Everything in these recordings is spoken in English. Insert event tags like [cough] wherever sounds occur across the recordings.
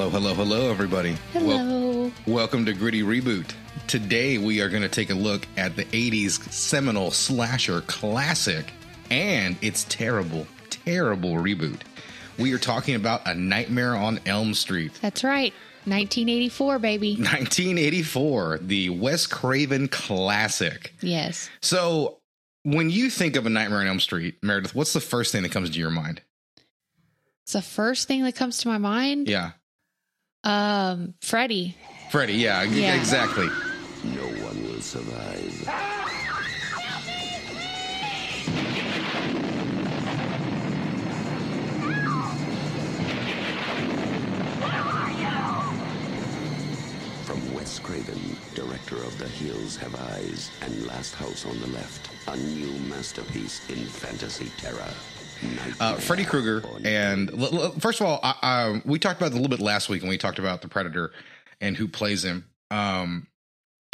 Hello, hello, hello, everybody. Hello. welcome to Gritty Reboot. Today we are going to take a look at the 80s seminal slasher classic and its terrible, terrible reboot. We are talking about A Nightmare on Elm Street. That's right. 1984, baby. [laughs] 1984, the Wes Craven classic. Yes. So, when you think of A Nightmare on Elm Street, Meredith, what's the first thing that comes to your mind? It's the first thing that comes to my mind. Yeah. Um, Freddy. Freddy, yeah, Yeah. exactly. No one will survive. From Wes Craven, director of The Hills Have Eyes and Last House on the Left, a new masterpiece in fantasy terror. Uh, Freddy Krueger. And l- l- first of all, I, I, we talked about it a little bit last week when we talked about the Predator and who plays him. Um,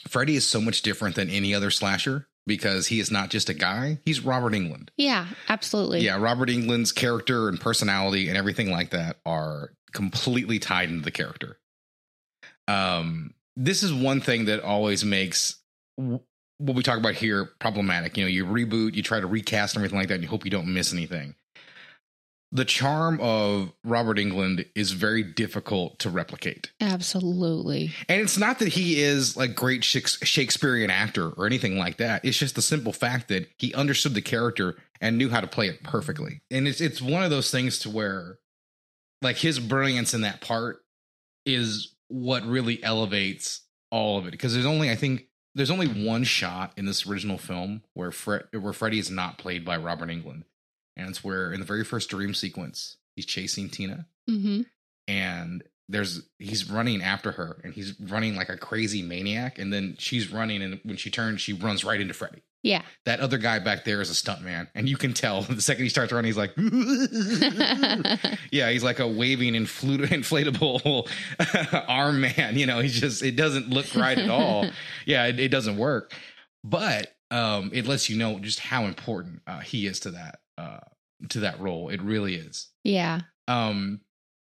Freddy is so much different than any other slasher because he is not just a guy; he's Robert Englund. Yeah, absolutely. Yeah, Robert Englund's character and personality and everything like that are completely tied into the character. Um, this is one thing that always makes what we talk about here problematic. You know, you reboot, you try to recast and everything like that, and you hope you don't miss anything. The charm of Robert Englund is very difficult to replicate. Absolutely. And it's not that he is like great Shakes- Shakespearean actor or anything like that. It's just the simple fact that he understood the character and knew how to play it perfectly. And it's it's one of those things to where like his brilliance in that part is what really elevates all of it because there's only I think there's only one shot in this original film where Fred where Freddy is not played by Robert Englund. And it's where in the very first dream sequence he's chasing Tina Mm-hmm. and there's he's running after her and he's running like a crazy maniac and then she's running and when she turns she runs right into Freddy. Yeah. That other guy back there is a stuntman and you can tell [laughs] the second he starts running he's like [laughs] yeah, he's like a waving influ- [laughs] inflatable arm man, you know, he's just it doesn't look right at all. yeah, it, it doesn't work. But um it lets you know just how important uh, he is to that uh to that role. It really is. yeah. Um,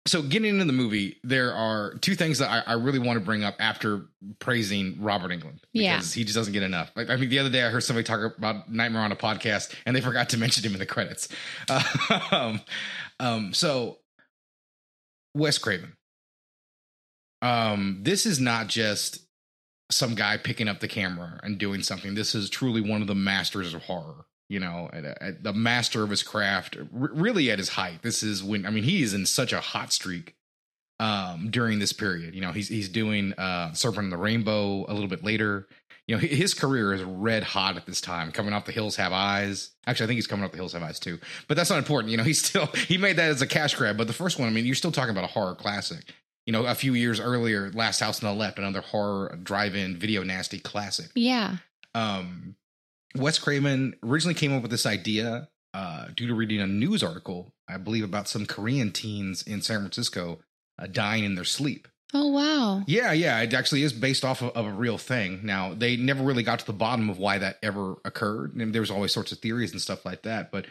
so getting into the movie, there are two things that I, I really want to bring up after praising Robert Englund because Yeah. he just doesn't get enough. Like I mean, the other day I heard somebody talk about Nightmare on a podcast, and they forgot to [laughs] mention him in the credits. [laughs] um, um, so Wes Craven. Um, this is not just some guy picking up the camera and doing something. This is truly one of the masters of horror. You know, at, at the master of his craft, r- really at his height. This is when I mean he is in such a hot streak um during this period. You know, he's he's doing uh Serpent and the Rainbow a little bit later. You know, his career is red hot at this time. Coming off the Hills Have Eyes. Actually, I think he's coming off the Hills Have Eyes too. But that's not important. You know, he's [laughs] still he made that as a cash grab. But the first one, I mean, you're still talking about a horror classic. You know, a few years earlier, Last House on the Left, another horror drive-in video nasty classic Yeah. um, Wes Craven originally came up with this idea uh, due to reading a news article, I believe, about some Korean teens in San Francisco uh, dying in their sleep. Oh, wow. Yeah, yeah, it actually is based off of, of a real thing. Now, they never really got to the bottom of why that ever occurred. And there was always sorts of theories and stuff like that. But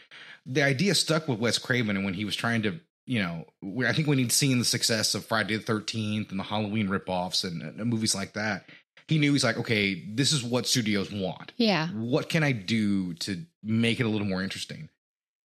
the idea stuck with Wes Craven, and when he was trying to, you know, I think when he'd seen the success of Friday the Thirteenth and the Halloween ripoffs and, and movies like that, he knew he's like, okay, this is what studios want Yeah. what can I do to make it a little more interesting?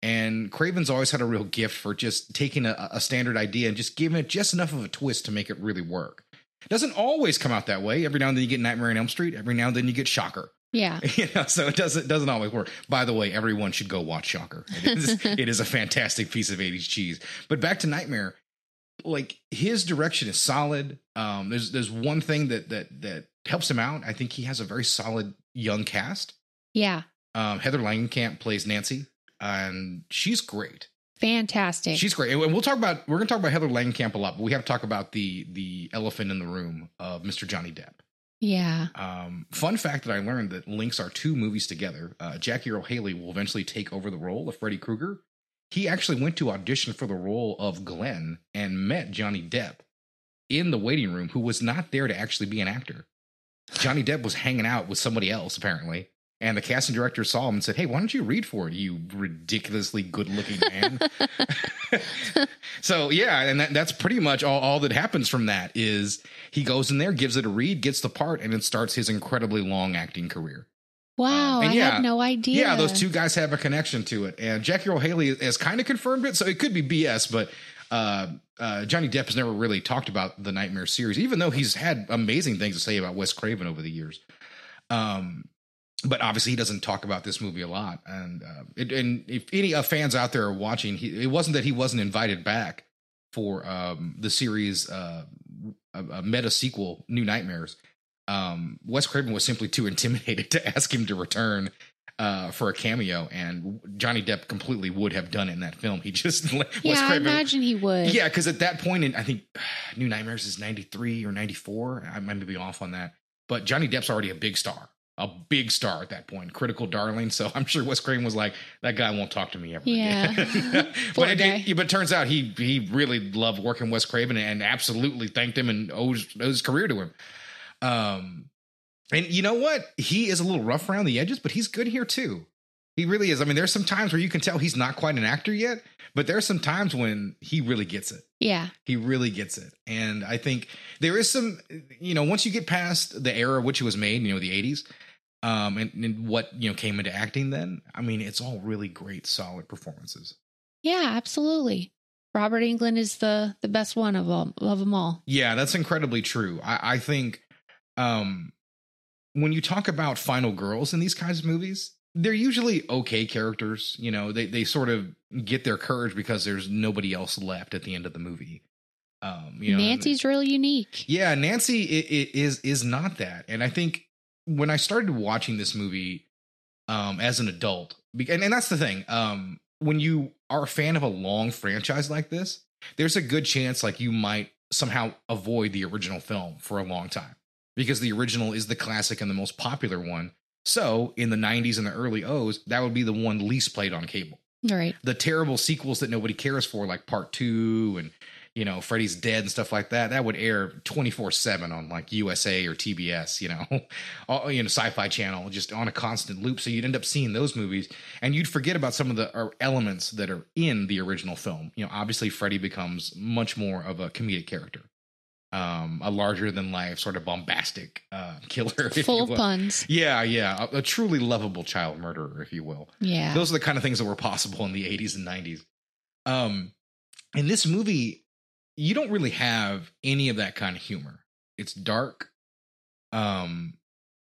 And Craven's always had a real gift for just taking a, a standard idea and just giving it just enough of a twist to make it really work. It doesn't always come out that way. Every now and then you get Nightmare on Elm Street. Every now and then you get Shocker. Yeah. [laughs] You know, so it doesn't doesn't always work. By the way, everyone should go watch Shocker. [laughs] It is, it is a fantastic piece of 80s cheese. But back to Nightmare, like his direction is solid. Um, there's there's one thing that that that helps him out. I think he has a very solid young cast. Yeah. Um, Heather Langenkamp plays Nancy, and she's great. Fantastic. She's great, and we'll talk about we're going to talk about Heather Langenkamp a lot, but we have to talk about the the elephant in the room of Mr. Johnny Depp. yeah. Um, fun fact that I learned that links our two movies together. Uh, Jackie Earle Haley will eventually take over the role of Freddy Krueger. He actually went to audition for the role of Glenn and met Johnny Depp in the waiting room, who was not there to actually be an actor. Johnny Depp was hanging out with somebody else apparently, And the casting director saw him and said, "Hey, why don't you read for it, you ridiculously good-looking man?" [laughs] [laughs] so yeah, and that, that's pretty much all, all that happens from that is he goes in there, gives it a read, gets the part, and then starts his incredibly long acting career. Wow, and I yeah, had no idea. Yeah, those two guys have a connection to it, and Jackie Earle Haley has kind of confirmed it, so it could be BS, but. Uh, uh, Johnny Depp has never really talked about the Nightmare series, even though he's had amazing things to say about Wes Craven over the years. Um, but obviously he doesn't talk about this movie a lot. And uh, it, and if any uh, fans out there are watching, he, it wasn't that he wasn't invited back for um, the series uh, a, meta sequel, New Nightmares. Um, Wes Craven was simply too [laughs] intimidated to ask him to return uh, for a cameo, and Johnny Depp completely would have done it in that film. He [laughs] just yeah, Wes I Craven, imagine he would. yeah, because at that point, in, I think [sighs] New Nightmares is ninety three or ninety four. I might be off on that, but Johnny Depp's already a big star, a big star at that point, critical darling. So I'm sure Wes Craven was like, "That guy won't talk to me ever Yeah. again." [laughs] [laughs] But it, but it turns out he he really loved working with Wes Craven and absolutely thanked him and owes, owes his career to him. Um, and you know what? He is a little rough around the edges, but he's good here too. He really is. I mean, there's some times where you can tell he's not quite an actor yet, but there's some times when he really gets it. Yeah. He really gets it. And I think there is some, you know, once you get past the era which it was made, you know, the 80s, um, and, and what, you know, came into acting then, I mean, it's all really great, solid performances. Yeah, absolutely. Robert Englund is the the best one of all of them all. Yeah, that's incredibly true. I, I think um, when you talk about final girls in these kinds of movies, they're usually okay characters. You know, they they sort of get their courage because there's nobody else left at the end of the movie. Um, you know, Nancy's real unique. yeah, Nancy i- i- is is not that, and I think when I started watching this movie um, as an adult, and, and that's the thing, um, when you are a fan of a long franchise like this, there's a good chance like you might somehow avoid the original film for a long time because the original is the classic and the most popular one. So in the 90s and the early O's, that would be the one least played on cable Right. the terrible sequels that nobody cares for, like Part Two and you know Freddy's Dead and stuff like that, that would air twenty four seven on like USA or TBS, you know, [laughs] all, you know Sci-Fi Channel, just on a constant loop. So you'd end up seeing those movies, and you'd forget about some of the uh, elements that are in the original film. You know, obviously Freddy becomes much more of a comedic character. Um, a larger than life, sort of bombastic uh, [laughs] killer, Full of puns. Yeah, yeah, a, a truly lovable child murderer, if you will. Yeah. those are the kind of things that were possible in the 80s and 90s um in this movie you don't really have any of that kind of humor. It's dark um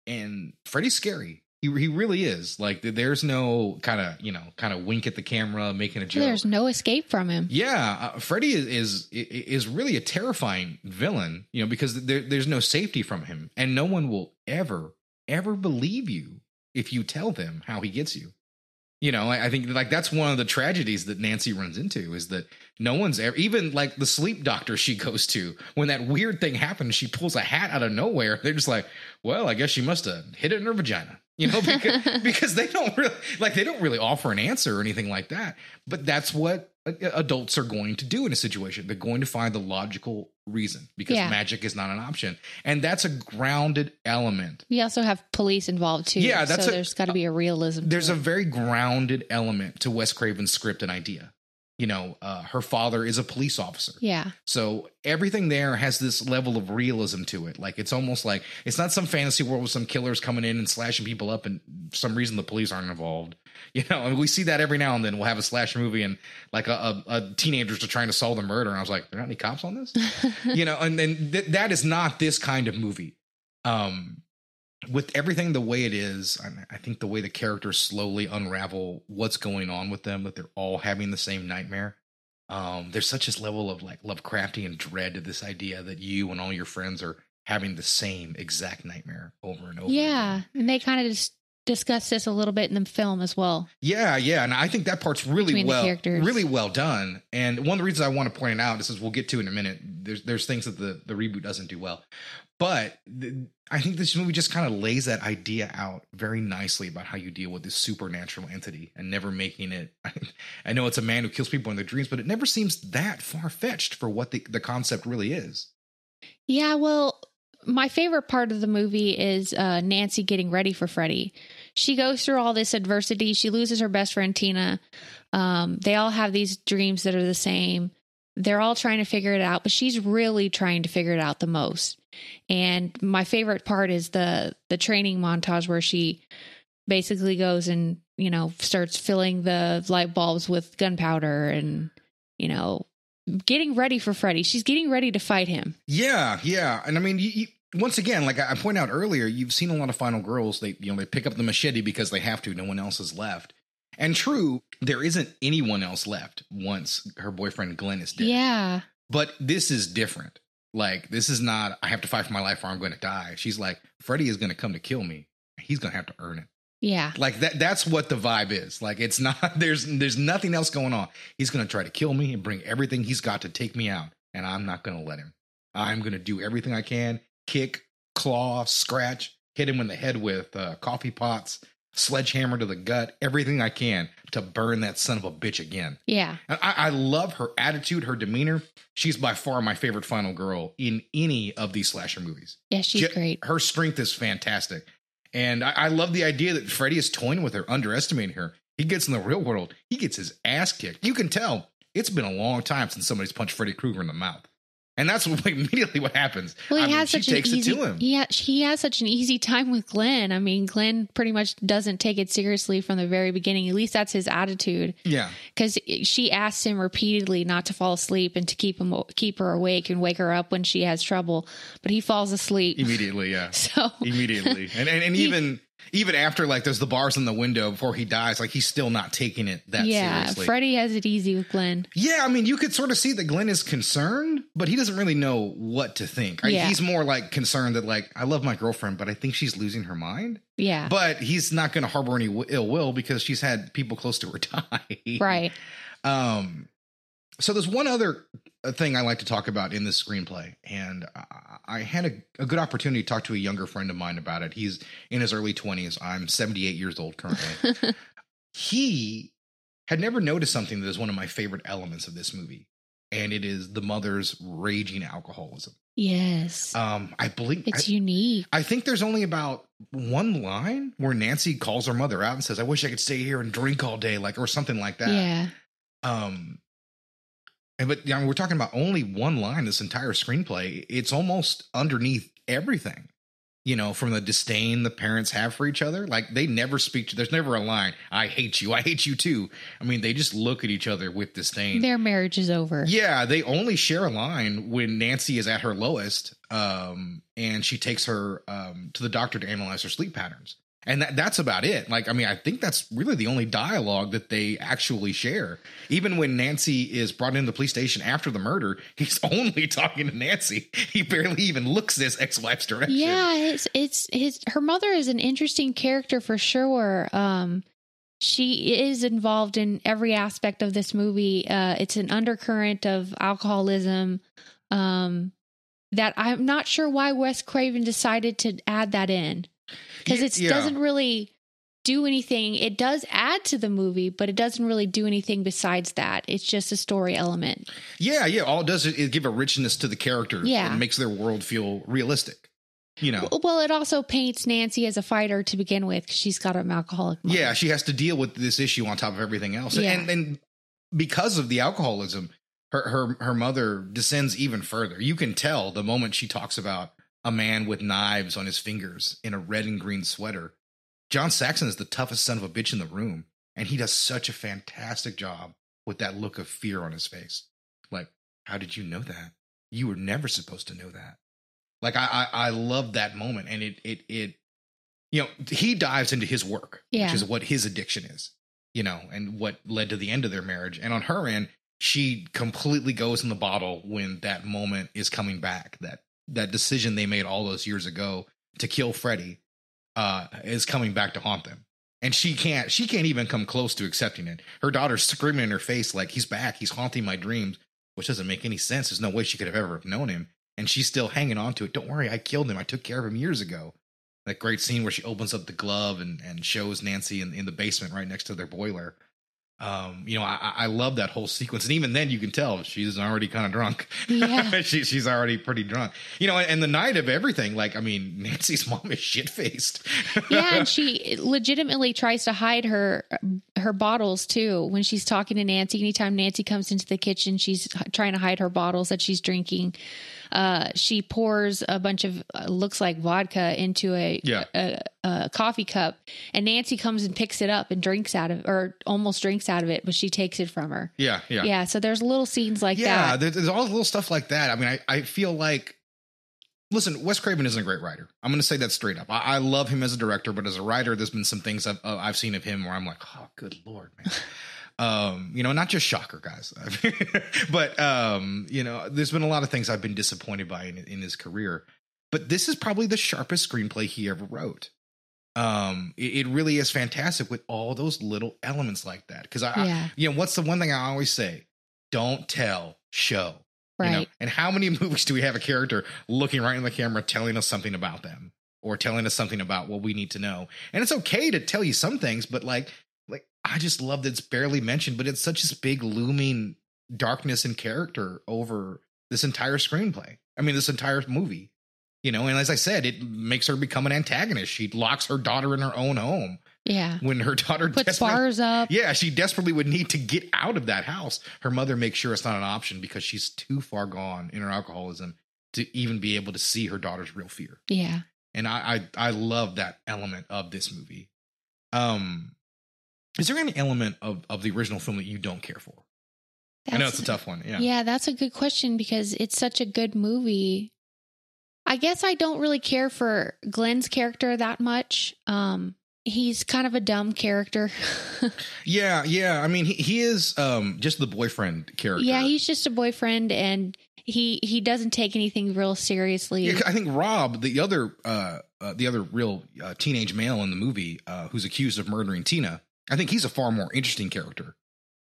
and freddy's scary he, he really is like there's no kind of you know kind of wink at the camera making a joke There's no escape from him. yeah, uh, Freddy is, is is really a terrifying villain, you know, because there, there's no safety from him, and no one will ever ever believe you if you tell them how he gets you. You know, I, I think like that's one of the tragedies that Nancy runs into is that no one's ever even like the sleep doctor she [laughs] goes to when that weird thing happens. She pulls a hat out of nowhere. They're just like, well, I guess she must have hit it in her vagina. You know, [laughs] because, because they don't really like they don't really offer an answer or anything like that. But that's what adults are going to do in a situation. They're going to find the logical reason because Yeah. magic is not an option, and that's a grounded element. We also have police involved too. Yeah, that's so a- there's got to be a realism. There's a very grounded element to Wes Craven's script and idea. You know, uh, her father is a police officer. yeah, So everything there has this level of realism to it. Like it's almost like it's not some fantasy world with some killers coming in and slashing people up, and for some reason the police aren't involved. [laughs] You know, and we see that every now and then. We'll have a slasher movie, and like a, a, a teenagers are trying to solve the murder, and I was like, "There are not any cops on this?" [laughs] you know, and then th- that is not this kind of movie. Um, with everything the way it is, I, I think the way the characters slowly unravel what's going on with them, that they're all having the same nightmare. Um, there's such this level of like Lovecraftian dread to this idea that you and all your friends are having the same exact nightmare over and over. yeah, again. and they kind of just discuss this a little bit in the film as well. Yeah, yeah, and I think that part's really Between well, really well done. And one of the reasons I want to point it out, this is we'll get to in a minute. There's there's things that the the reboot doesn't do well, but th- I think this movie just kind of lays that idea out very nicely about how you deal with this supernatural entity and never making it. [laughs] I know it's a man who kills people in their dreams, but it never seems that far fetched for what the the concept really is. Yeah, well, my favorite part of the movie is uh, Nancy getting ready for Freddy. she goes through all this adversity. She loses her best friend Tina. Um, they all have these dreams that are the same. They're all trying to figure it out, but she's really trying to figure it out the most. And my favorite part is the the training montage where she basically goes and you know starts filling the light bulbs with gunpowder and you know getting ready for Freddy. She's getting ready to fight him. Yeah, yeah, and I mean, you, you, once again, like I, I pointed out earlier, you've seen a lot of final girls. They you know they pick up the machete because they have to. No one else is left. And true, there isn't anyone else left once her boyfriend Glenn is dead. Yeah. But this is different. Like this is not I have to fight for my life or I'm going to die. She's like Freddy is going to come to kill me. He's going to have to earn it. Yeah. Like that that's what the vibe is. Like it's [laughs] not there's there's nothing else going on. He's going to try to kill me and bring everything he's got to take me out and I'm not going to let him. I'm going to do everything I can, kick, claw, scratch, hit him in the head with uh, coffee pots, sledgehammer to the gut, everything I can to burn that son of a bitch again. Yeah. And I, I love her attitude, her demeanor. She's by far my favorite final girl in any of these slasher movies. Yeah, she's great. Her strength is fantastic. And I, I love the idea that Freddy is toying with her, underestimating her. He gets in the real world, he gets his ass kicked. You can tell it's been a long time since somebody's punched Freddy Krueger in the mouth. And that's [laughs] immediately what happens. Well, he I mean, has she such an takes easy. it to him. He, he has such an easy time with Glenn. I mean, Glenn pretty much doesn't take it seriously from the very beginning. At least that's his attitude. Yeah. Because she asks him repeatedly not to fall asleep and to keep him keep her awake and wake her up when she has trouble, but he falls asleep. Immediately, yeah. [laughs] So Immediately. And and, and He- even even after like there's the bars in the window before he dies, like he's still not taking it that seriously. yeah, seriously. Freddy has it easy with Glenn. Yeah, I mean, you could sort of see that Glenn is concerned, but he doesn't really know what to think. Yeah. He's more like concerned that, like, I love my girlfriend, but I think she's losing her mind. Yeah, But he's not going to harbor any w- ill will because she's had people close to her [laughs] die. right. Um, so there's one other uh, thing I like to talk about in this screenplay, and I, I had a, a good opportunity to talk to a younger friend of mine about it. He's in his early 20s. I'm 78 years old currently. [laughs] he had never noticed something that is one of my favorite elements of this movie, and it is the mother's raging alcoholism. Yes, Um, I believe it's I, unique. I think there's only about one line where Nancy calls her mother out and says, "I wish I could stay here and drink all day," like or something like that. Yeah, Um, but you know, we're talking about only one line this entire screenplay. It's almost underneath everything. You know, from the disdain the parents have for each other. Like they never speak to there's never a line, I hate you, I hate you too. I mean, they just look at each other with disdain. their marriage is over. Yeah, they only share a line when Nancy is at her lowest, um, and she takes her um, to the doctor to analyze her sleep patterns, and that, that's about it. Like, I mean, I think that's really the only dialogue that they actually share. Even when Nancy is brought into the police station after the murder, [laughs] he's only talking to Nancy. He barely even looks his ex-wife's direction. Yeah, it's it's his her mother is an interesting character for sure. Um she is involved in every aspect of this movie. Uh it's an undercurrent of alcoholism um that I'm not sure why Wes Craven decided to add that in cuz it yeah. doesn't really do anything. It does add to the movie, but it doesn't really do anything besides that. It's just a story element. Yeah, yeah. All it does is give a richness to the characters. Yeah. and makes their world feel realistic. You know. Well, it also paints Nancy as a fighter to begin with 'cause she's got an alcoholic. Yeah, she has to deal with this issue on top of everything else, Yeah. and and because of the alcoholism, her her her mother descends even further. You can tell the moment she talks about a man with knives on his fingers in a red and green sweater. John Saxon is the toughest son of a bitch in the room, and he does such a fantastic job with that look of fear on his face. Like, how did you know that? You were never supposed to know that. Like, I I, I love that moment, and it it it you know, he dives into his work, Yeah. which is what his addiction is, you know, and what led to the end of their marriage. And on her end, she completely goes in the bottle when that moment is coming back. That that decision they made all those years ago to kill Freddy uh, is coming back to haunt them. And she can't she can't even come close to accepting it. Her daughter's screaming in her face like he's back, he's haunting my dreams, which doesn't make any sense. There's no way she could have ever known him. And she's still hanging on to it. Don't worry, I killed him. I took care of him years ago that great scene where she opens up the glove and, and shows Nancy in, in the basement right next to their boiler. Um, you know, I, I love that whole sequence, and even then, you can tell she's already kind of drunk. Yeah. [laughs] she, she's already pretty drunk. You know, and the night of everything, like I mean, [laughs] Nancy's mom is shit faced. yeah, and [laughs] she legitimately tries to hide her her bottles too when she's talking to Nancy. Anytime Nancy comes into the kitchen, she's trying to hide her bottles that she's drinking. Uh, she pours a bunch of uh, looks like vodka into a, Yeah. a, a coffee cup, and Nancy comes and picks it up and drinks out of, or almost drinks out of it, but she takes it from her. yeah, yeah, Yeah, so there's little scenes like yeah. that. There's, there's all little stuff like that. I mean, I, I feel like. Listen, Wes Craven isn't a great writer. I'm going to say that straight up. I, I love him as a director, but as a writer, there's been some things I've, uh, I've seen of him where I'm like, oh, good lord, man. [laughs] um, you know, not just Shocker, guys, [laughs] but um, you know, there's been a lot of things I've been disappointed by in, in his career. But this is probably the sharpest screenplay he ever wrote. Um, it, it really is fantastic with all those little elements like that. Because I, I, Yeah. you know, what's the one thing I always say? Don't tell, show. You know? Right. And how many [laughs] movies do we have a character looking right in the camera, telling us something about them, or telling us something about what we need to know? And it's okay to tell you some things, but like I just love that it's barely mentioned, but it's such this big looming darkness and character over this entire screenplay. I mean, this entire movie. You know, and as I said, it makes her become an antagonist. She locks her daughter in her own home Yeah. when her daughter Puts bars up. yeah, she desperately would need to get out of that house. Her mother makes sure it's not an option because she's too far gone in her alcoholism to even be able to see her daughter's real fear. Yeah. And I I, I love that element of this movie. Um is there any element of, of the original film that you don't care for? I know it's a tough one. Yeah. Yeah, that's a good question because it's such a good movie. I guess I don't really care for Glenn's character that much. Um, he's kind of a dumb character. [laughs] Yeah, yeah. I mean he, he is um just the boyfriend character. yeah, he's just a boyfriend and he he doesn't take anything real seriously. Yeah, I think Rob, the other uh, uh the other real uh, teenage male in the movie, uh, who's accused of murdering Tina, I think he's a far more interesting character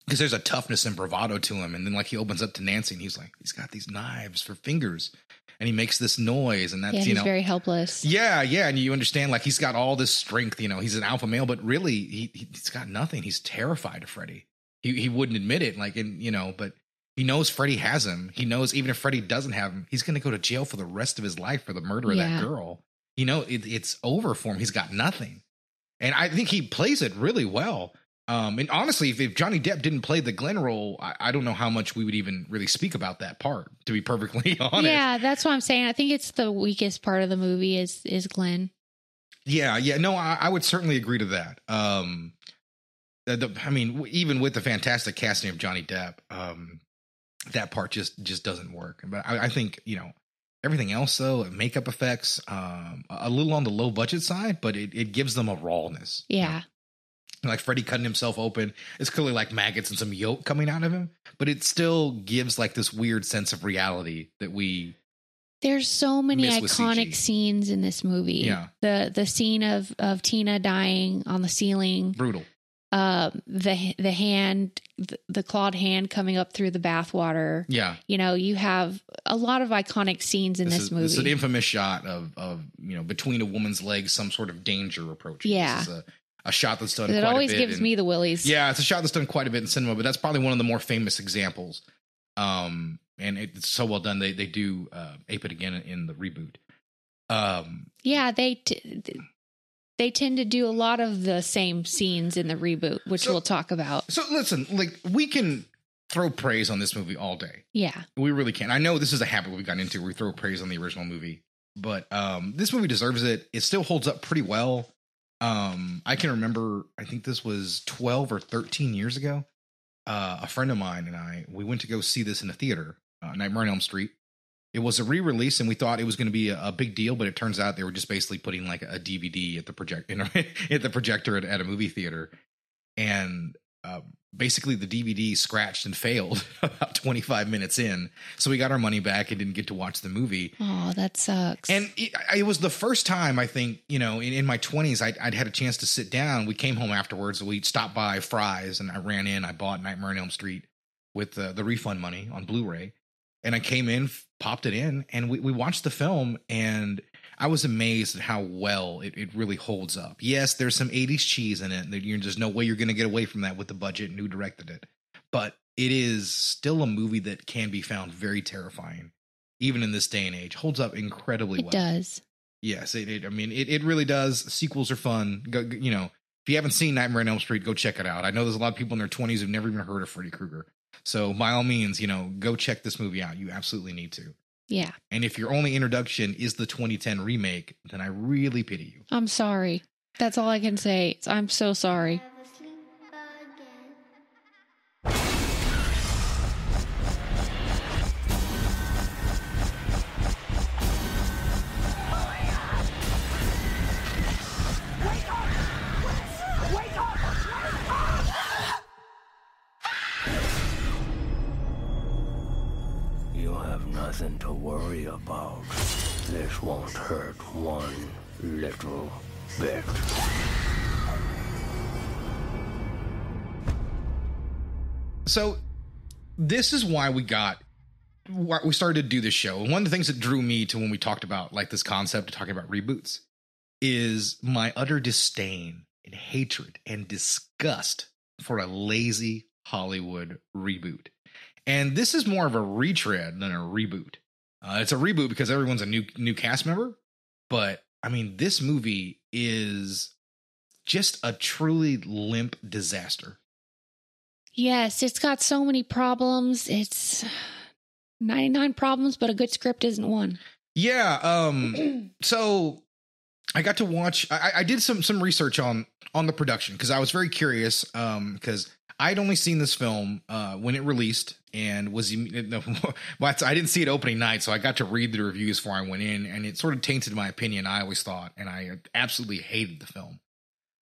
because there's a toughness and bravado to him. And then like he opens up to Nancy and he's like, he's got these knives for fingers, and he makes this noise, and that's yeah, you know. very helpless. yeah, yeah, and you understand like he's got all this strength, you know. He's an alpha male, but really he he's got nothing. He's terrified of Freddy. He he wouldn't admit it, like in you know, but he knows Freddy has him. He knows even if Freddy doesn't have him, he's going to go to jail for the rest of his life for the murder of Yeah. that girl. You know, it, it's over for him. He's got nothing, and I think he plays it really well. Um, and honestly, if, if Johnny Depp didn't play the Glenn role, I, I don't know how much we would even really speak about that part. To be perfectly [laughs] honest, Yeah, that's what I'm saying. I think it's the weakest part of the movie is is Glenn. Yeah, yeah, no, I, I would certainly agree to that. Um, the, the, I mean, even with the fantastic casting of Johnny Depp, um, that part just just doesn't work. But I, I think you know everything else though, makeup effects, um, a little on the low budget side, but it, it gives them a rawness. you know? Yeah. like Freddy cutting himself open. It's clearly like maggots and some yolk coming out of him, but it still gives like this weird sense of reality that we There's so many iconic scenes in this movie. Yeah. The the scene of of Tina dying on the ceiling. brutal. Um the the hand the, the clawed hand coming up through the bathwater. Yeah, You know, you have a lot of iconic scenes in this, is, movie. This is an infamous shot of of you know between a woman's legs, some sort of danger approaching. Yeah. this is a, a shot that's done. it quite always a bit gives in- me the willies. Yeah, it's a shot that's done quite a bit in cinema, but that's probably one of the more famous examples. Um, and it's so well done. They they do uh, ape it again in the reboot. Um, Yeah, they t- they tend to do a lot of the same scenes in the reboot, which So- we'll talk about. so listen, like we can throw praise on this movie all day. Yeah. We really can. I know this is a habit we've gotten into. We throw praise on the original movie, but um, this movie deserves it. It still holds up pretty well. Um, I can remember. I think this was twelve or thirteen years ago. Uh, a friend of mine and I we went to go see this in a theater, uh, Nightmare on Elm Street. It was a re-release, and we thought it was going to be a, a big deal, but it turns out they were just basically putting like a DVD at the project [laughs] at the projector at, at a movie theater, and uh, basically the DVD scratched and failed [laughs] about 25 minutes in. So we got our money back and didn't get to watch the movie. Oh, that sucks. And it, it was the first time I think, you know, in, in my 20s, I'd, I'd had a chance to sit down. We came home afterwards. We stopped by Fry's and I ran in. I bought Nightmare on Elm Street with the, the refund money on Blu ray. And I came in, popped it in, and we, we watched the film. And I was amazed at how well it, it really holds up. Yes, there's some 80s cheese in it. There's no way you're going to get away from that with the budget and who directed it. But it is still a movie that can be found very terrifying, even in this day and age. Holds up incredibly It well. does. Yes, it, it, I mean, it, it really does. Sequels are fun. Go- you know, if you haven't seen Nightmare on Elm Street, go check it out. I know there's a lot of people in their 20s who've never even heard of Freddy Krueger. So by all means, you know, go check this movie out. You absolutely need to. Yeah. And if your only introduction is the 2010 remake, then I really pity you. I'm sorry. That's all I can say. I'm so sorry. So this is why we got why we started to do this show. And one of the things that drew me to when we talked about like this concept of talking about reboots is my utter disdain and hatred and disgust for a lazy Hollywood reboot. And this is more of a retread than a reboot. Uh, it's a reboot because everyone's a new new cast member, but I mean this movie is just a truly limp disaster. Yes, it's got so many problems. It's 99 problems, but a good script isn't one. Yeah. Um. [clears throat] so I got to watch. I, I did some some research on on the production because I was very curious. Um. Because I'd only seen this film uh when it released and was [laughs] no, well, I didn't see it opening night, so I got to read the reviews before I went in, and it sort of tainted my opinion. I always thought, and I absolutely hated the film.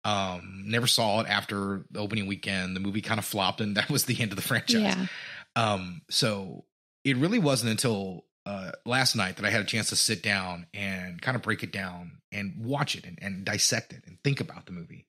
Um. Never saw it after the opening weekend. The movie kind of flopped, and [laughs] that was the end of the franchise. Yeah. Um, so it really wasn't until uh, last night that I had a chance to sit down and kind of break it down and watch it and, and dissect it and think about the movie.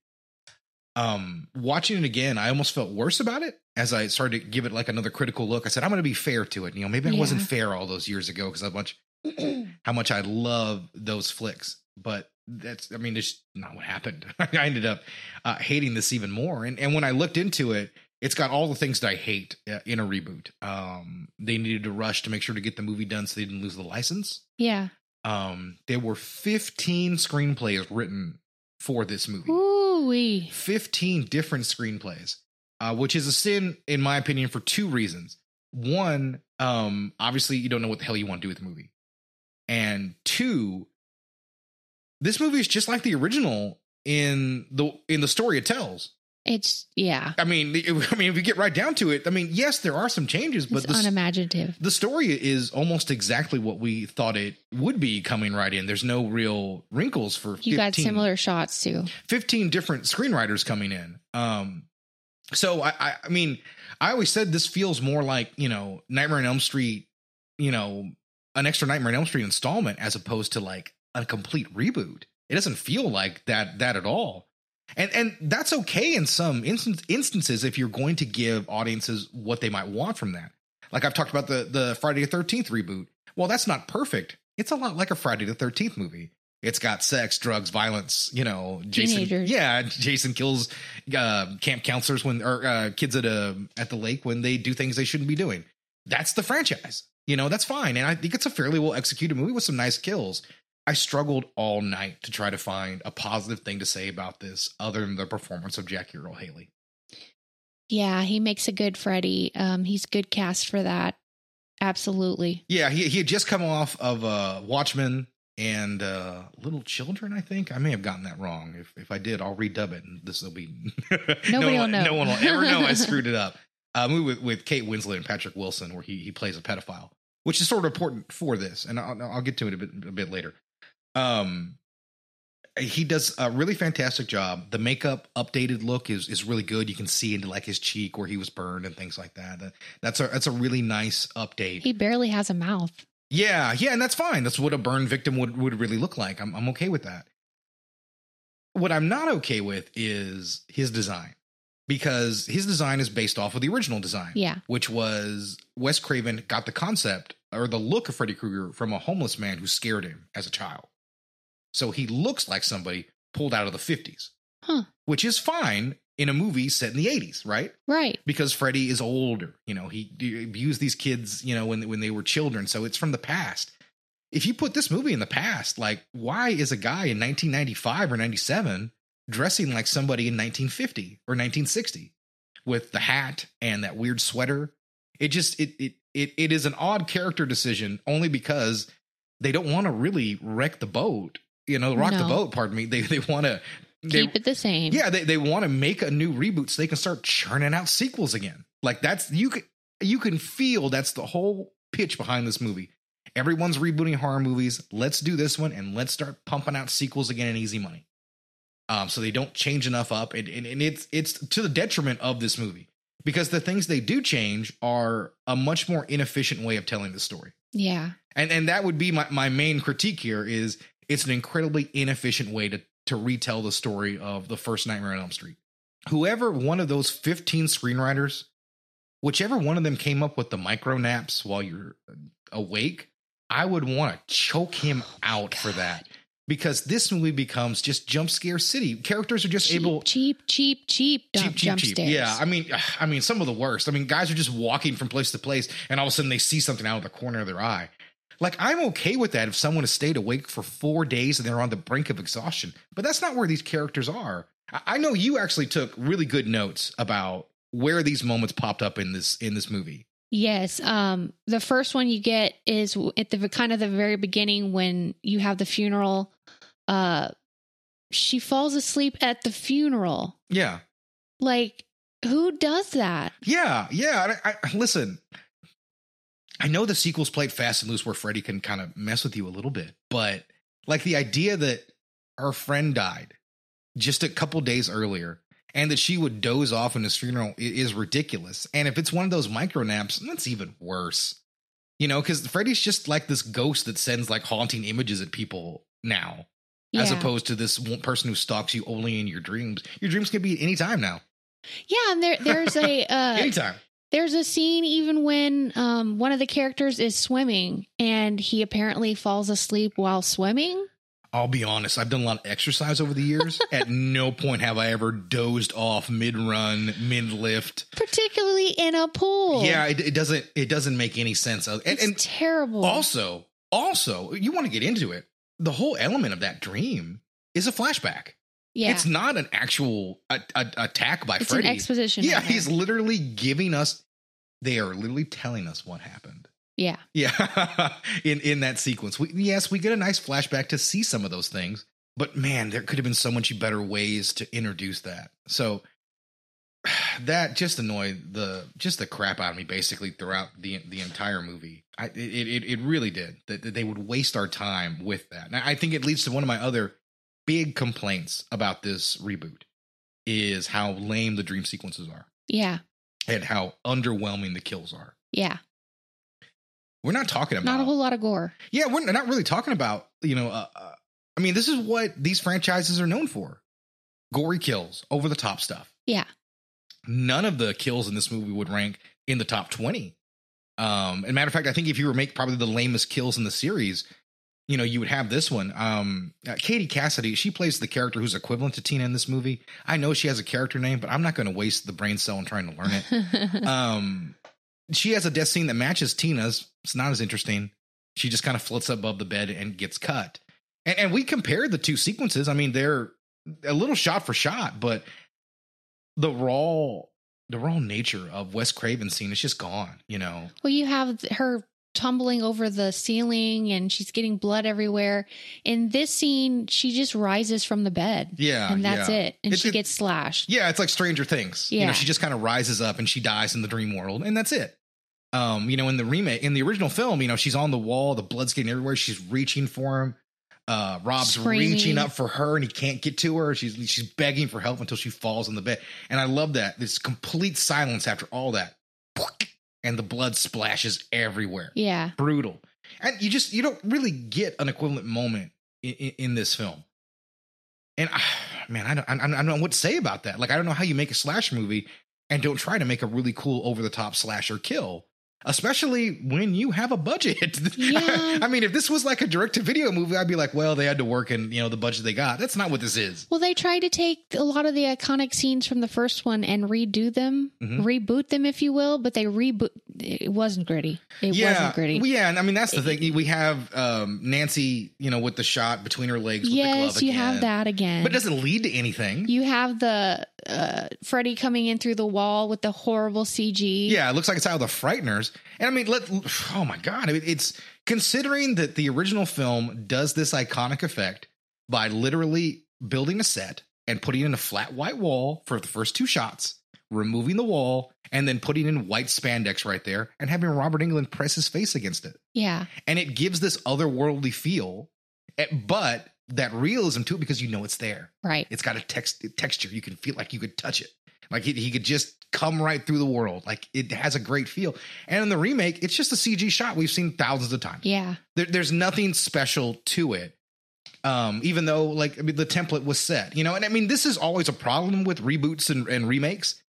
Um, watching it again, I almost felt worse about it as I started to give it like another critical look. I said, I'm going to be fair to it. You know, maybe I wasn't fair all those years ago because how much, [clears throat] how much I love those flicks, but that's, I mean, it's not what happened. [laughs] I ended up uh, hating this even more. And, and when I looked into it, it's got all the things that I hate uh, in a reboot. Um, they needed to rush to make sure to get the movie done so they didn't lose the license. Yeah. Um, there were 15 screenplays written for this movie. Ooh wee. 15 different screenplays, uh, which is a sin, in my opinion, for two reasons. One, um, obviously, you don't know what the hell you want to do with the movie. And two, this movie is just like the original in the in the story it tells. It's yeah. I mean, [laughs] I mean, if you get right down to it, I mean, yes, there are some changes, but It's the, unimaginative. the story is almost exactly what we thought it would be coming right in. There's no real wrinkles for You got similar shots too. 15 different screenwriters coming in. Um, so I, I, I mean, I always said this feels more like you know Nightmare on Elm Street, you know, an extra Nightmare on Elm Street installment as opposed to like a complete reboot. It doesn't feel like that that at all. And and that's okay in some instance, instances if you're going to give audiences what they might want from that. Like I've talked about the the Friday the Thirteenth reboot. Well, that's not perfect. It's a lot like a Friday the Thirteenth movie. It's got sex, drugs, violence. You know, Jason. Teenagers. Yeah, Jason kills uh, camp counselors when or uh, kids at a at the lake when they do things they shouldn't be doing. That's the franchise. You know, that's fine, and I think it's a fairly well executed movie with some nice kills. I struggled all night to try to find a positive thing to say about this other than the performance of Jackie Earle Haley. Yeah, he makes a good Freddy. Um, he's good cast for that. Absolutely. Yeah, he he had just come off of uh Watchmen and uh Little Children, I think. I may have gotten that wrong. If if I did, I'll redub it and this will be [laughs] Nobody no, will one, know. no one will ever know I [laughs] screwed it up. A movie with, with Kate Winslet and Patrick Wilson where he he plays a pedophile, which is sort of important for this, and I'll, I'll get to it a bit a bit later. Um he does a really fantastic job. The makeup updated look is is really good. You can see into like his cheek where he was burned and things like that. That- That's a that's a really nice update. He barely has a mouth. Yeah, yeah, and that's fine. That's what a burn victim would, would really look like. I'm I'm okay with that. What I'm not okay with is his design. Because his design is based off of the original design. Yeah. Which was Wes Craven got the concept or the look of Freddy Krueger from a homeless man who scared him as a child. So he looks like somebody pulled out of the 50s, Huh. which is fine in a movie set in the 80s, right? Right. Because Freddy is older. You know, he, he abused these kids, you know, when, when they were children. So it's from the past. If you put this movie in the past, like, why is a guy in 1995 or 97 dressing like somebody in 1950 or 1960 with the hat and that weird sweater? It just, it, it, it, it is an odd character decision only because they don't want to really wreck the boat, you know, rock the boat, pardon me. They, they want to, Keep it the same. yeah, they, they want to make a new reboot so they can start churning out sequels again. Like that's you can you can feel that's the whole pitch behind this movie. Everyone's rebooting horror movies. Let's do this one and let's start pumping out sequels again in easy money. Um, so they don't change enough up, and, and, and it's it's to the detriment of this movie because the things they do change are a much more inefficient way of telling the story. Yeah. And and that would be my, my main critique here is it's an incredibly inefficient way to to retell the story of the first Nightmare on Elm Street. Whoever one of those 15 screenwriters, whichever one of them came up with the micro naps while you're awake, I would want to choke him oh out for that. Because this movie becomes just jump scare city. Characters are just cheap, able cheap, cheap, cheap, dump, jump stairs. yeah, I mean, [sighs] I mean, some of the worst. I mean, guys are just walking from place to place, and all of a sudden they see something out of the corner of their eye. Like, I'm okay with that if someone has stayed awake for four days and they're on the brink of exhaustion, but that's not where these characters are. I, I know you actually took really good notes about where these moments popped up in this in this movie. Yes. Um, the first one you get is at the kind of the very beginning when you have the funeral. Uh, she falls asleep at the funeral. Yeah, Like, who does that? yeah, yeah. I, I, listen, I know the sequels played fast and loose where Freddy can kind of mess with you a little bit, but like the idea that her friend died just a couple days earlier and that she would doze off in his funeral is ridiculous. And if it's one of those micro naps, that's even worse. You know, because Freddy's just like this ghost that sends like haunting images at people now, as opposed to this one person who stalks you only in your dreams. Your dreams can be at any time now. Yeah, and there there's a uh, [laughs] Anytime. There's a scene even when um one of the characters is swimming and he apparently falls asleep while swimming. I'll be honest, I've done a lot of exercise over the years. [laughs] At no point have I ever dozed off mid run, mid lift. Particularly in a pool. Yeah, it, it doesn't it doesn't make any sense. And, it's and terrible. also, also, you want to get into it. The whole element of that dream is a flashback. Yeah, It's not an actual a, a, attack by it's Freddy. an exposition. yeah, he's literally giving us. They are literally telling us what happened. yeah. Yeah, [laughs] in in that sequence, we, yes, we get a nice flashback to see some of those things, but man, there could have been so much better ways to introduce that. So [sighs] that just annoyed the just the crap out of me basically throughout the the entire movie. I it it, it really did that, that they would waste our time with that. And I think it leads to one of my other big complaints about this reboot is how lame the dream sequences are Yeah. and how underwhelming the kills are. Yeah. We're not talking about Not a whole lot of gore. Yeah, we're not really talking about, you know, uh, uh, I mean, this is what these franchises are known for gory kills, over the top stuff. Yeah. None of the kills in this movie would rank in the top 20. Um, and matter of fact, I think if you were make probably the lamest kills in the series, you know, you would have this one. Um, uh, Katie Cassidy, she plays the character who's equivalent to Tina in this movie. I know she has a character name, but I'm not going to waste the brain cell in trying to learn it. [laughs] Um she has a death scene that matches tina's. It's not as interesting. She just kind of floats above the bed and gets cut. And, and we compared the two sequences. I mean they're a little shot for shot but the raw the raw nature of wes craven's scene is just gone you know? Well, you have her tumbling over the ceiling and she's getting blood everywhere. In this scene, she just rises from the bed. yeah and that's yeah. it. And It- she it- gets slashed. yeah it's like stranger things you know Yeah. she just kind of rises up and she dies in the dream world and that's it um you know in the remake in the original film you know she's on the wall the blood's getting everywhere she's reaching for him uh rob's Screaming. reaching up for her and he can't get to her she's she's begging for help until she falls on the bed and i love that this complete silence after all that and the blood splashes everywhere. Yeah. brutal. And you just you don't really get an equivalent moment in, in, in this film. And ah, man I don't, I, I don't know what to say about that. Like i don't know how you make a slash movie and don't try to make a really cool over the top slasher kill especially when you have a budget. [laughs] Yeah. I mean, if this was like a direct to video movie, I'd be like, well, they had to work in, you know, the budget they got. That's not what this is. Well, they tried to take a lot of the iconic scenes from the first one and redo them, Mhm. reboot them, if you will. But they reboot. It wasn't gritty. It yeah. wasn't gritty. Well, yeah. And I mean, that's the thing. We have um, Nancy, you know, with the shot between her legs. With the glove yes, you have that again. But it doesn't lead to anything. you have the uh, Freddy coming in through the wall with the horrible CG. Yeah, it looks like it's out of the Frighteners. And I mean, let oh my god, I mean, it's considering that the original film does this iconic effect by literally building a set and putting in a flat white wall for the first two shots, removing the wall, and then putting in white spandex right there, and having Robert Englund press his face against it, yeah, and it gives this otherworldly feel, eh, but that realism to it because you know it's there. right. It's got a text texture. You can feel like you could touch it. Like he, he could just come right through the world. Like it has a great feel. And in the remake, it's just a CG shot we've seen thousands of times. Yeah, There, there's nothing special to it. Um, even though like I mean, the template was set, you know, and I mean this is always a problem with reboots and, and remakes.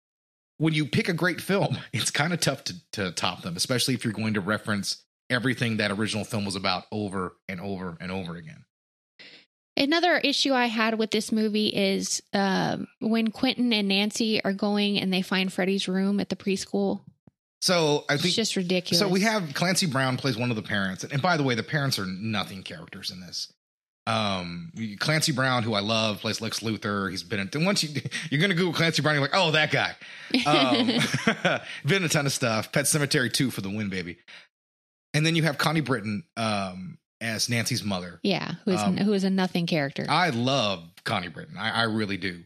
When you pick a great film, [laughs] it's kind of tough to, to top them, especially if you're going to reference everything that original film was about over and over and over again. Another issue I had with this movie is um, when Quentin and Nancy are going and they find Freddy's room at the preschool. So I think It's just ridiculous. So we have Clancy Brown plays one of the parents, and by the way, the parents are nothing characters in this. Um, Clancy Brown, who I love, plays Lex Luthor. He's been in. And once you [laughs] you're gonna Google Clancy Brown, you're like, oh, that guy. Um, [laughs] been in a ton of stuff. Pet Sematary two for the win, baby. And then you have Connie Britton um, as Nancy's mother. yeah, who is um, who is a nothing character. I love Connie Britton. I, I really do.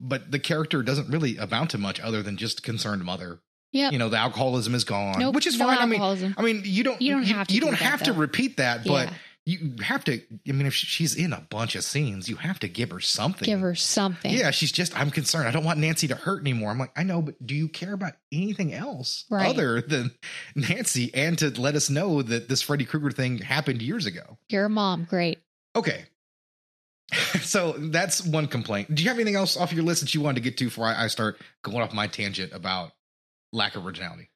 But the character doesn't really amount to much other than just concerned mother. Yeah. You know, the alcoholism is gone, Nope, which is no fine. I mean. I mean, you don't You don't have to you do don't that, have to though. repeat that, but Yeah. You have to. I mean, if she's in a bunch of scenes, you have to give her something. Give her something. Yeah, she's just. I'm concerned. I don't want Nancy to hurt anymore. I'm like, I know, but do you care about anything else Right. other than Nancy, and to let us know that this Freddy Krueger thing happened years ago? You're a mom. Great. Okay. [laughs] so that's one complaint. Do you have anything else off your list that you wanted to get to before I, I start going off my tangent about lack of originality?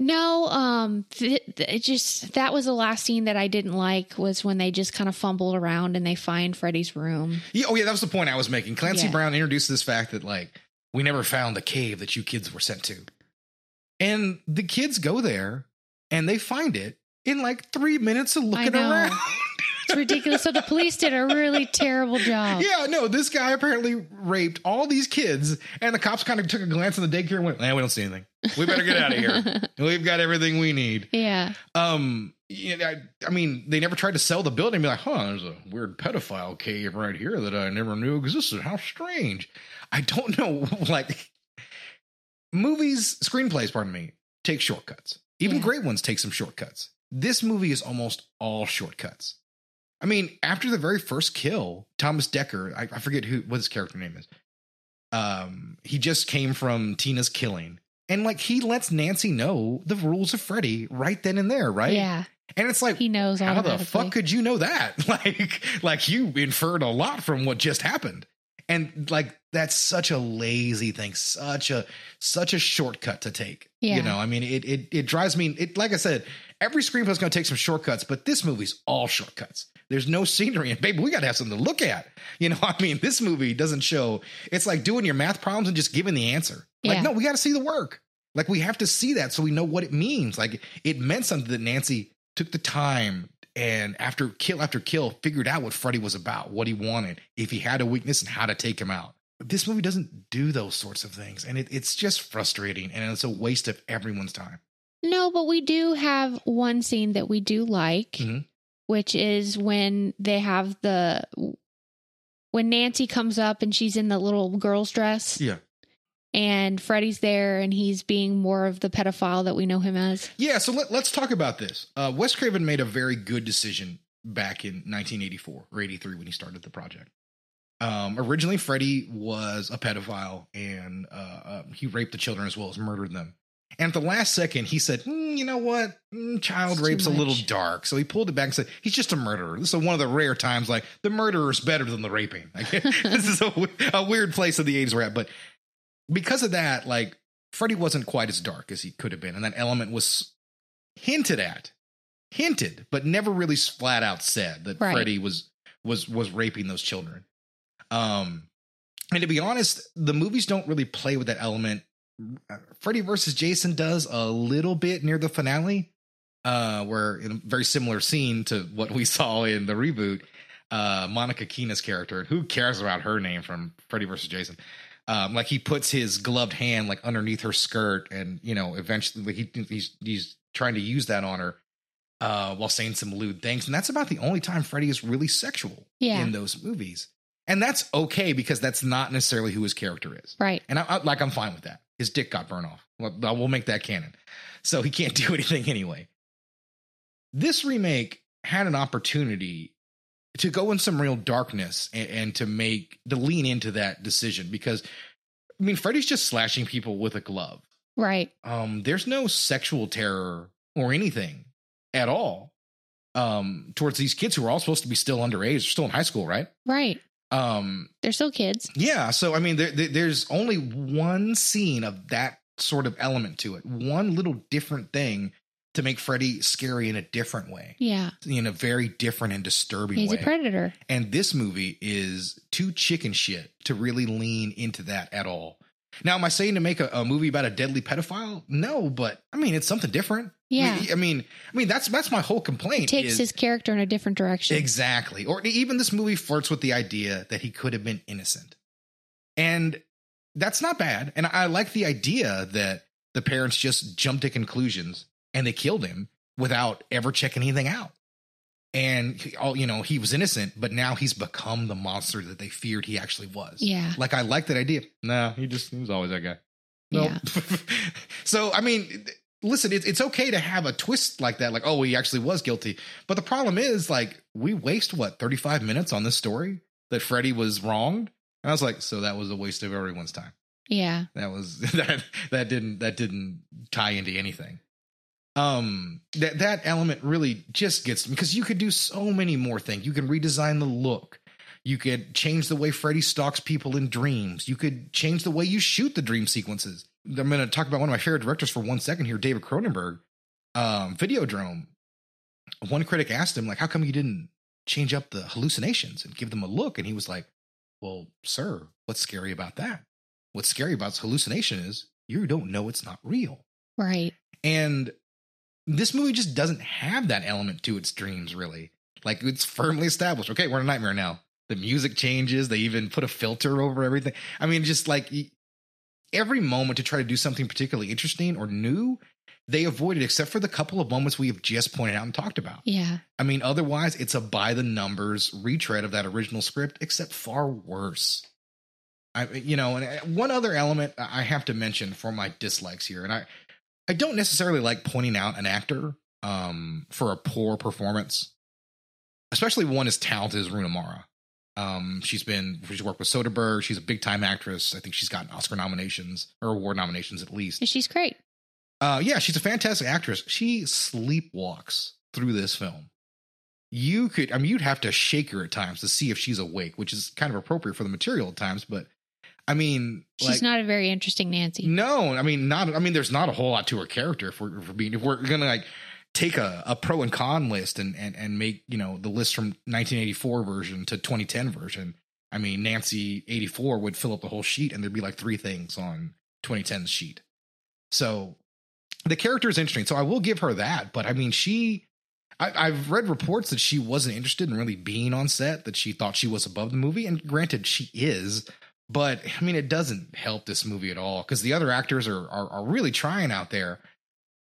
No, um, th- th- it just that was the last scene that I didn't like was when they just kind of fumble around and they find Freddy's room. Yeah, oh yeah, that was the point I was making. Clancy Yeah. Brown introduced this fact that like we never found the cave that you kids were sent to, and the kids go there and they find it in like three minutes of looking around. [laughs] It's ridiculous. so the police did a really terrible job. yeah, no, this guy apparently raped all these kids, and the cops kind of took a glance in the daycare and went, "Man, we don't see anything. We better get out of here. [laughs] We've got everything we need." yeah. Um, you know, I, I mean, they never tried to sell the building and be like, huh, there's a weird pedophile cave right here that I never knew existed. How strange. I don't [laughs] know, like, movies, screenplays, pardon me, take shortcuts. Even Yeah. great ones take some shortcuts. This movie is almost all shortcuts. I mean, after the very first kill, Thomas Dekker, I, I forget who what his character name is. Um, he just came from Tina's killing. And like he lets Nancy know the rules of Freddy right then and there, right? Yeah. And it's like, He knows how the fuck could you know that? [laughs] Like, like you inferred a lot from what just happened. And like that's such a lazy thing, such a such a shortcut to take. Yeah. You know, I mean, it it it drives me. It like I said, every screenplay is going to take some shortcuts, but this movie's all shortcuts. There's no scenery, and baby, we got to have something to look at. You know, [laughs] I mean, this movie doesn't show. It's like doing your math problems and just giving the answer. Like, Yeah. no, we got to see the work. Like, we have to see that so we know what it means. Like, it meant something that Nancy took the time and after kill after kill figured out what Freddy was about, what he wanted, if he had a weakness, and how to take him out. But this movie doesn't do those sorts of things, and it, it's just frustrating, and it's a waste of everyone's time. No, but we do have one scene that we do like, Mhm. which is when they have the when Nancy comes up and she's in the little girl's dress Yeah. And Freddy's there and he's being more of the pedophile that we know him as. Yeah, so let, let's talk about this. Uh, Wes Craven made a very good decision back in 1984 or 83 when he started the project. Um, originally, Freddy was a pedophile and uh, uh, he raped the children as well as murdered them. And at the last second, he said, "Hmm, "You know what? Mm, child It's rape's a little dark." So he pulled it back and said, "He's just a murderer." This is one of the rare times like the murderer is better than the raping. Like, [laughs] this is a, a weird place of the '80s we're at, but because of that, like Freddy wasn't quite as dark as he could have been, and that element was hinted at, hinted, but never really flat out said that Right. Freddy was was was raping those children. Um, and to be honest, the movies don't really play with that element. Uh, Freddy versus Jason does a little bit near the finale, uh, where in a very similar scene to what we [laughs] saw in the reboot, uh, Monica Keena's character, who cares about her name from Freddy versus Jason? Um, like he puts his gloved hand like underneath her skirt, and you know, eventually like, he, he's he's trying to use that on her uh, while saying some lewd things, and that's about the only time Freddy is really sexual Yeah. in those movies, and that's okay because that's not necessarily who his character is. Right. And I, I like I'm fine with that. His dick got burned off. Well, we'll make that canon. So he can't [laughs] do anything anyway. This remake had an opportunity to go in some real darkness and, and to make to lean into that decision because I mean Freddy's just slashing people with a glove. Right. Um, there's no sexual terror or anything at all um towards these kids who are all supposed to be still underage, they're still in high school, right? Right. Um, They're still kids. yeah, so I mean, there, there- there's only one scene of that sort of element to it, one little different thing to make Freddy scary in a different way, Yeah. in a very different and disturbing He's way. a predator. and this movie is too chicken shit to really lean into that at all. Now, am I saying to make a, a movie about a deadly pedophile? No, but I mean, it's something different. Yeah. I mean, I mean, I mean that's that's my whole complaint. It takes is- his character in a different direction. Exactly. Or even this movie flirts with the idea that he could have been innocent. And that's not bad. And I like the idea that the parents just jumped to conclusions and they killed him without ever checking anything out. And he- all you know, he was innocent, but now he's become the monster that they feared he actually was. Yeah. Like I like that idea. No, he just he was always that guy. No. [laughs] so I mean, listen, it's it's okay to have a twist like that, like oh, he actually was guilty. But the problem is, like, we waste what thirty five minutes on this story that Freddy was wronged. And I was like, so that was a waste of everyone's time. Yeah. That was [laughs] that that didn't that didn't tie into anything. Um, that that element really just gets because you could do so many more things. You can redesign the look. You could change the way Freddy stalks people in dreams. You could change the way you shoot the dream sequences. I'm going to talk about one of my favorite directors for one second here, David Cronenberg. Um, Videodrome. One critic asked him, like, how come you didn't change up the hallucinations and give them a look? And he was like, well, sir, what's scary about that? What's scary about hallucination is you don't know it's not real. Right. And this movie just doesn't have that element to its dreams, really. Like it's firmly established. Okay, we're in a nightmare now. The music changes. They even put a filter over everything. I mean, just like every moment to try to do something particularly interesting or new, they avoided, except for the couple of moments we have just pointed out and talked about. Yeah. I mean, otherwise, it's a by the numbers retread of that original script, except far worse. I, you know, and uh, one other element I have to mention for my dislikes here, and I, I don't necessarily like pointing out an actor um, for a poor performance, especially one as talented as Rooney Mara. Um, she's been she's worked with Soderbergh. She's a big time actress. I think she's gotten Oscar nominations or award nominations at least. And she's great. Uh, yeah, she's a fantastic actress. She sleepwalks through this film. You could, I mean, you'd have to shake her at times to see if she's awake, which is kind of appropriate for the material at times. But I mean, She's like, not a very interesting Nancy. no, I mean, not. I mean, there's not a whole lot to her character. If we're, if we're being, if we're gonna like take a, a pro and con list and and and make you know the list from 1984 version to 2010 version. I mean, Nancy 84 would fill up the whole sheet, and there'd be like three things on 2010's sheet. So the character is interesting. So I will give her that. But I mean, she. I, I've read reports that she wasn't interested in really being on set. That she thought she was above the movie, and granted, she is. But I mean, it doesn't help this movie at all because the other actors are, are are really trying out there.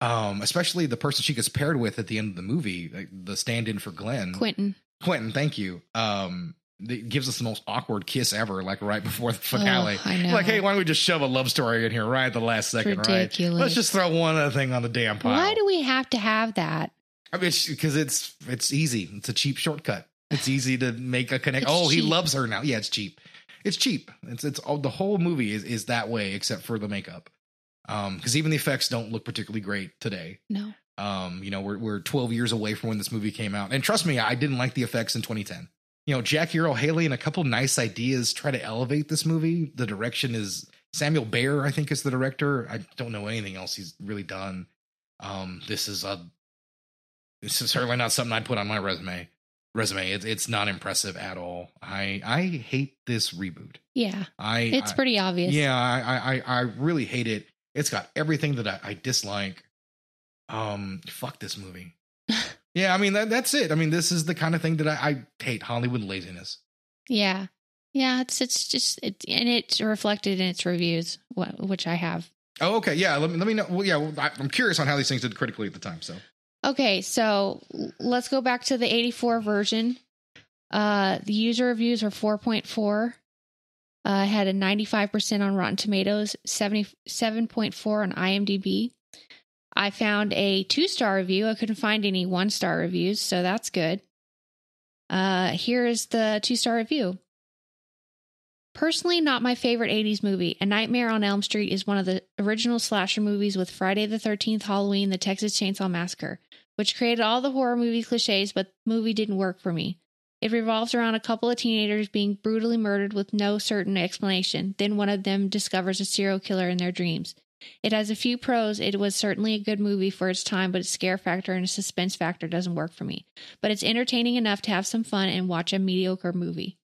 Um, especially the person she gets paired with at the end of the movie, like the stand-in for Glenn, Quentin. Quentin. Thank you. Um, it gives us the most awkward kiss ever, like right before the finale. Oh, I know. Like, hey, why don't we just shove a love story in here right at the last second, ridiculous. right? Let's just throw one other thing on the damn pile. Why do we have to have that? I mean, because it's it's easy. It's a cheap shortcut. It's [sighs] easy to make a connect. It's oh, he loves her now. Yeah, it's cheap. It's cheap. It's it's all the whole movie is is that way except for the makeup. Um, because even the effects don't look particularly great today. No. Um, you know, we're we're 12 years away from when this movie came out, and trust me, I didn't like the effects in 2010. You know, Jackie Earle Haley and a couple nice ideas try to elevate this movie. The direction is Samuel Bayer, I think, is the director. I don't know anything else he's really done. Um, this is a this is certainly not something I'd put on my resume. Resume. It's it's not impressive at all. I I hate this reboot. Yeah. I It's I- pretty obvious. yeah, I, I I I really hate it. It's got everything that I, I dislike. Um, fuck this movie. [laughs] yeah, I mean that that's it. I mean, this is the kind of thing that I, I hate Hollywood laziness. Yeah. Yeah, it's it's just it, and it's reflected in its reviews, which I have. Oh, okay. Yeah, let me let me know. Well, yeah, well, I, I'm curious on how these things did critically at the time. So Okay, so let's go back to the 84 version. Uh the user reviews are 4.4. Uh had a 95% on Rotten Tomatoes, 77.4 on IMDb. I found a 2-star review. I couldn't find any 1-star reviews, so that's good. Uh here is the 2-star review. Personally, not my favorite 80s movie. A Nightmare on Elm Street is one of the original slasher movies with Friday the 13th, Halloween, the Texas Chainsaw Massacre, which created all the horror movie cliches, but the movie didn't work for me. It revolves around a couple of teenagers being brutally murdered with no certain explanation. Then one of them discovers a serial killer in their dreams. It has a few pros. It was certainly a good movie for its time, but its scare factor and suspense factor doesn't work for me. But it's entertaining enough to have some fun and watch a mediocre movie.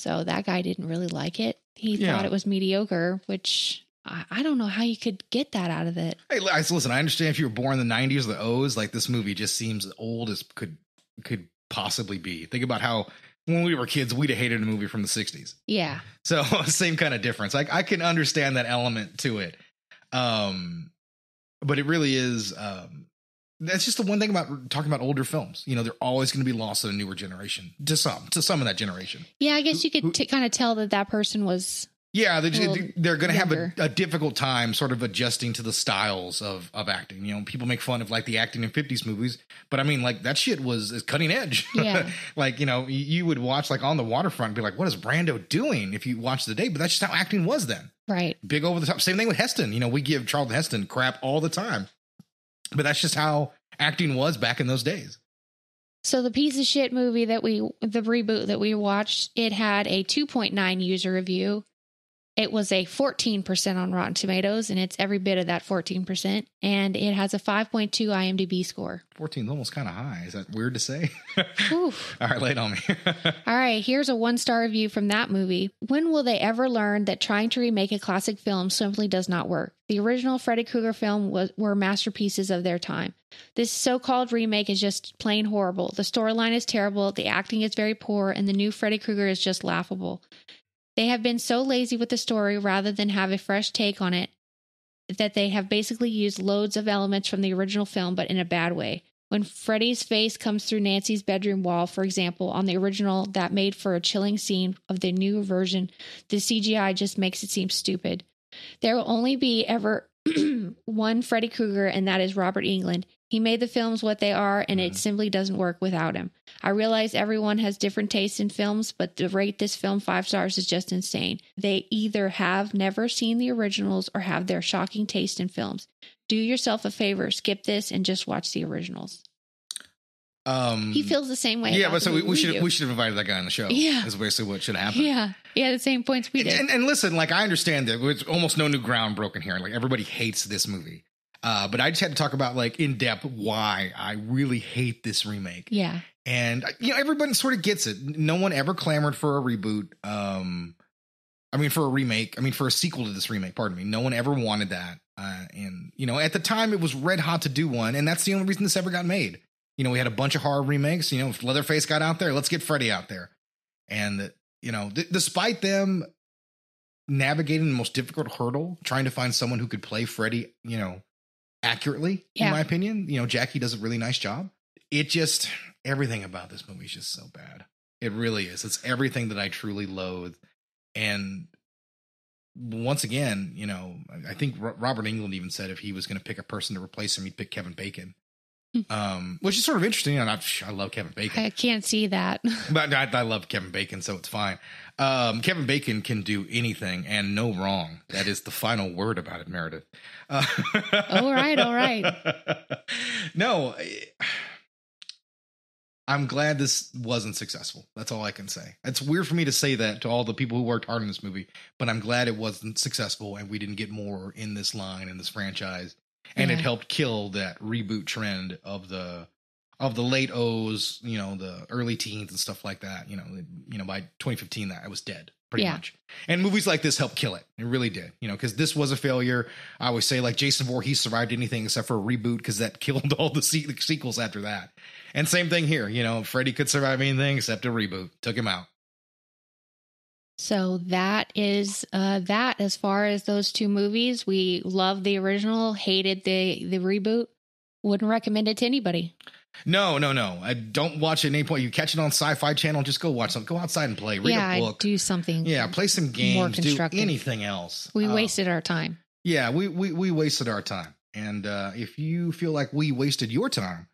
So that guy didn't really like it. He Yeah. thought it was mediocre, which I, I don't know how you could get that out of it. hey, li- listen. I understand if you were born in the '90s or the O's, like this movie just seems as old as could could possibly be. Think about how when we were kids, we'd have hated a movie from the '60s. Yeah. So [laughs] same kind of difference. Like I can understand that element to it. Um but it really is um that's just the one thing about talking about older films. You know, they're always going to be lost to a newer generation. To some, to some of that generation. Yeah, I guess you Who- could t- kind of tell that that person was. Yeah, they, Well, they're going to have a, a difficult time sort of adjusting to the styles of of acting. You know, people make fun of like the acting in 50s movies, but I mean, like that shit was is cutting edge. Yeah. [laughs] like, you know, you- you would watch like on the waterfront and be like, what is Brando doing if you watch the day? But that's just how acting was then. Right. big over the top. Same thing with Heston. You know, we give Charlton Heston crap all the time, but that's just how acting was back in those days. So the piece of shit movie that we, the reboot that we watched, it had a 2.9 user review. It was a 14% on Rotten Tomatoes, and it's every bit of that 14%. And it has a 5.2 IMDb score. 14 is almost kind of high. Is that weird to say? [laughs] All right, lay it on me. [laughs] All right, here's a one star review from that movie. When will they ever learn that trying to remake a classic film simply does not work? The original Freddy Krueger film was, were masterpieces of their time. This so called remake is just plain horrible. The storyline is terrible, the acting is very poor, and the new Freddy Krueger is just laughable. They have been so lazy with the story rather than have a fresh take on it that they have basically used loads of elements from the original film, but in a bad way. When Freddy's face comes through Nancy's bedroom wall, for example, on the original, that made for a chilling scene of the new version, the CGI just makes it seem stupid. There will only be ever [clears throat] one Freddy Krueger, and that is Robert Englund. He made the films what they are, and it simply doesn't work without him. I realize everyone has different tastes in films, but to rate this film five stars is just insane. They either have never seen the originals or have their shocking taste in films. Do yourself a favor, skip this, and just watch the originals. um, He feels the same way. yeah, but so we, we should do. we should have invited that guy on the show. Yeah. is basically what should happen. Yeah, yeah, the same points we did. And, and listen, like I understand that it's almost no new ground broken here. Like everybody hates this movie. Uh, but I just had to talk about like in depth why I really hate this remake. yeah, and you know everybody sort of gets it. No one ever clamored for a reboot. Um i mean for a remake i mean for a sequel to this remake pardon me. No one ever wanted that. Uh and you know at the time it was red hot to do one and that's the only reason this ever got made. You know we had a bunch of horror remakes you know if leatherface got out there. Let's get freddy out there. And you know d- despite them navigating the most difficult hurdle trying to find someone who could play freddy you know accurately Yeah. in my opinion you know jackie does a really nice job it just everything about this movie is just so bad. It really is. It's everything that I truly loathe. And once again, you know, I- think Robert Englund even said if he was going to pick a person to replace him, he'd pick Kevin Bacon. um, which is sort of interesting. And I, I love Kevin Bacon, I can't see that. [laughs] but I, I love Kevin Bacon, so it's fine. Um, Kevin Bacon can do anything and no wrong. That is the final word about it, Meredith. Uh, All right, all right. [laughs] no, I'm glad this wasn't successful. That's all I can say. It's weird for me to say that to all the people who worked hard on this movie, but I'm glad it wasn't successful and we didn't get more in this line in this franchise. and it helped kill that reboot trend of the of the late O's, you know, the early teens and stuff like that. You know, you know, by 2015, that I was dead pretty Yeah. much. And movies like this helped kill it. It really did. You know, because this was a failure. I always say like Jason Voorhees survived anything except for a reboot because that [laughs] killed all the, se- the sequels after that. And same thing here. You know, Freddy could survive anything except a reboot. Took him out. So that is uh, that as far as those two movies. We love the original, hated the the reboot. Wouldn't recommend it to anybody. No, no, no. I don't watch it at any point. You catch it on Sci-Fi Channel, just go watch something. Go outside and play. Read yeah, a book. do something. yeah, play some games. Do constructive. anything else. we Uh, wasted our time. Yeah, we we we wasted our time. And uh, if you feel like we wasted your time,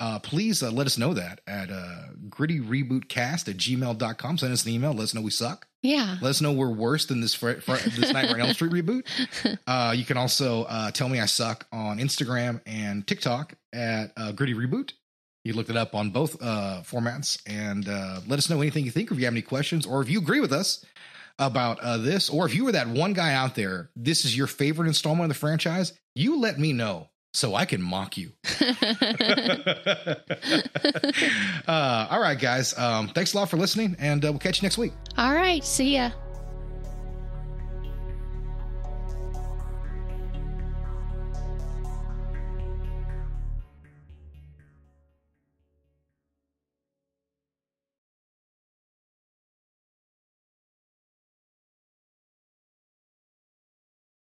uh, please uh, let us know that at uh, grittyrebootcast at gmail.com. Send us an email. Let us know we suck. Yeah, Let us know we're worse than this fr- fr- this Nightmare on Elm Street reboot. [laughs] Uh, you can also uh, tell me I suck on Instagram and TikTok at uh, Gritty Reboot. You looked it up on both uh, formats and uh, let us know anything you think, or if you have any questions, or if you agree with us about uh, this, or if you were that one guy out there, this is your favorite installment of the franchise. You let me know so I can mock you. [laughs] [laughs] uh, all right, guys. Um, thanks a lot for listening, and uh, we'll catch you next week. All right, see ya.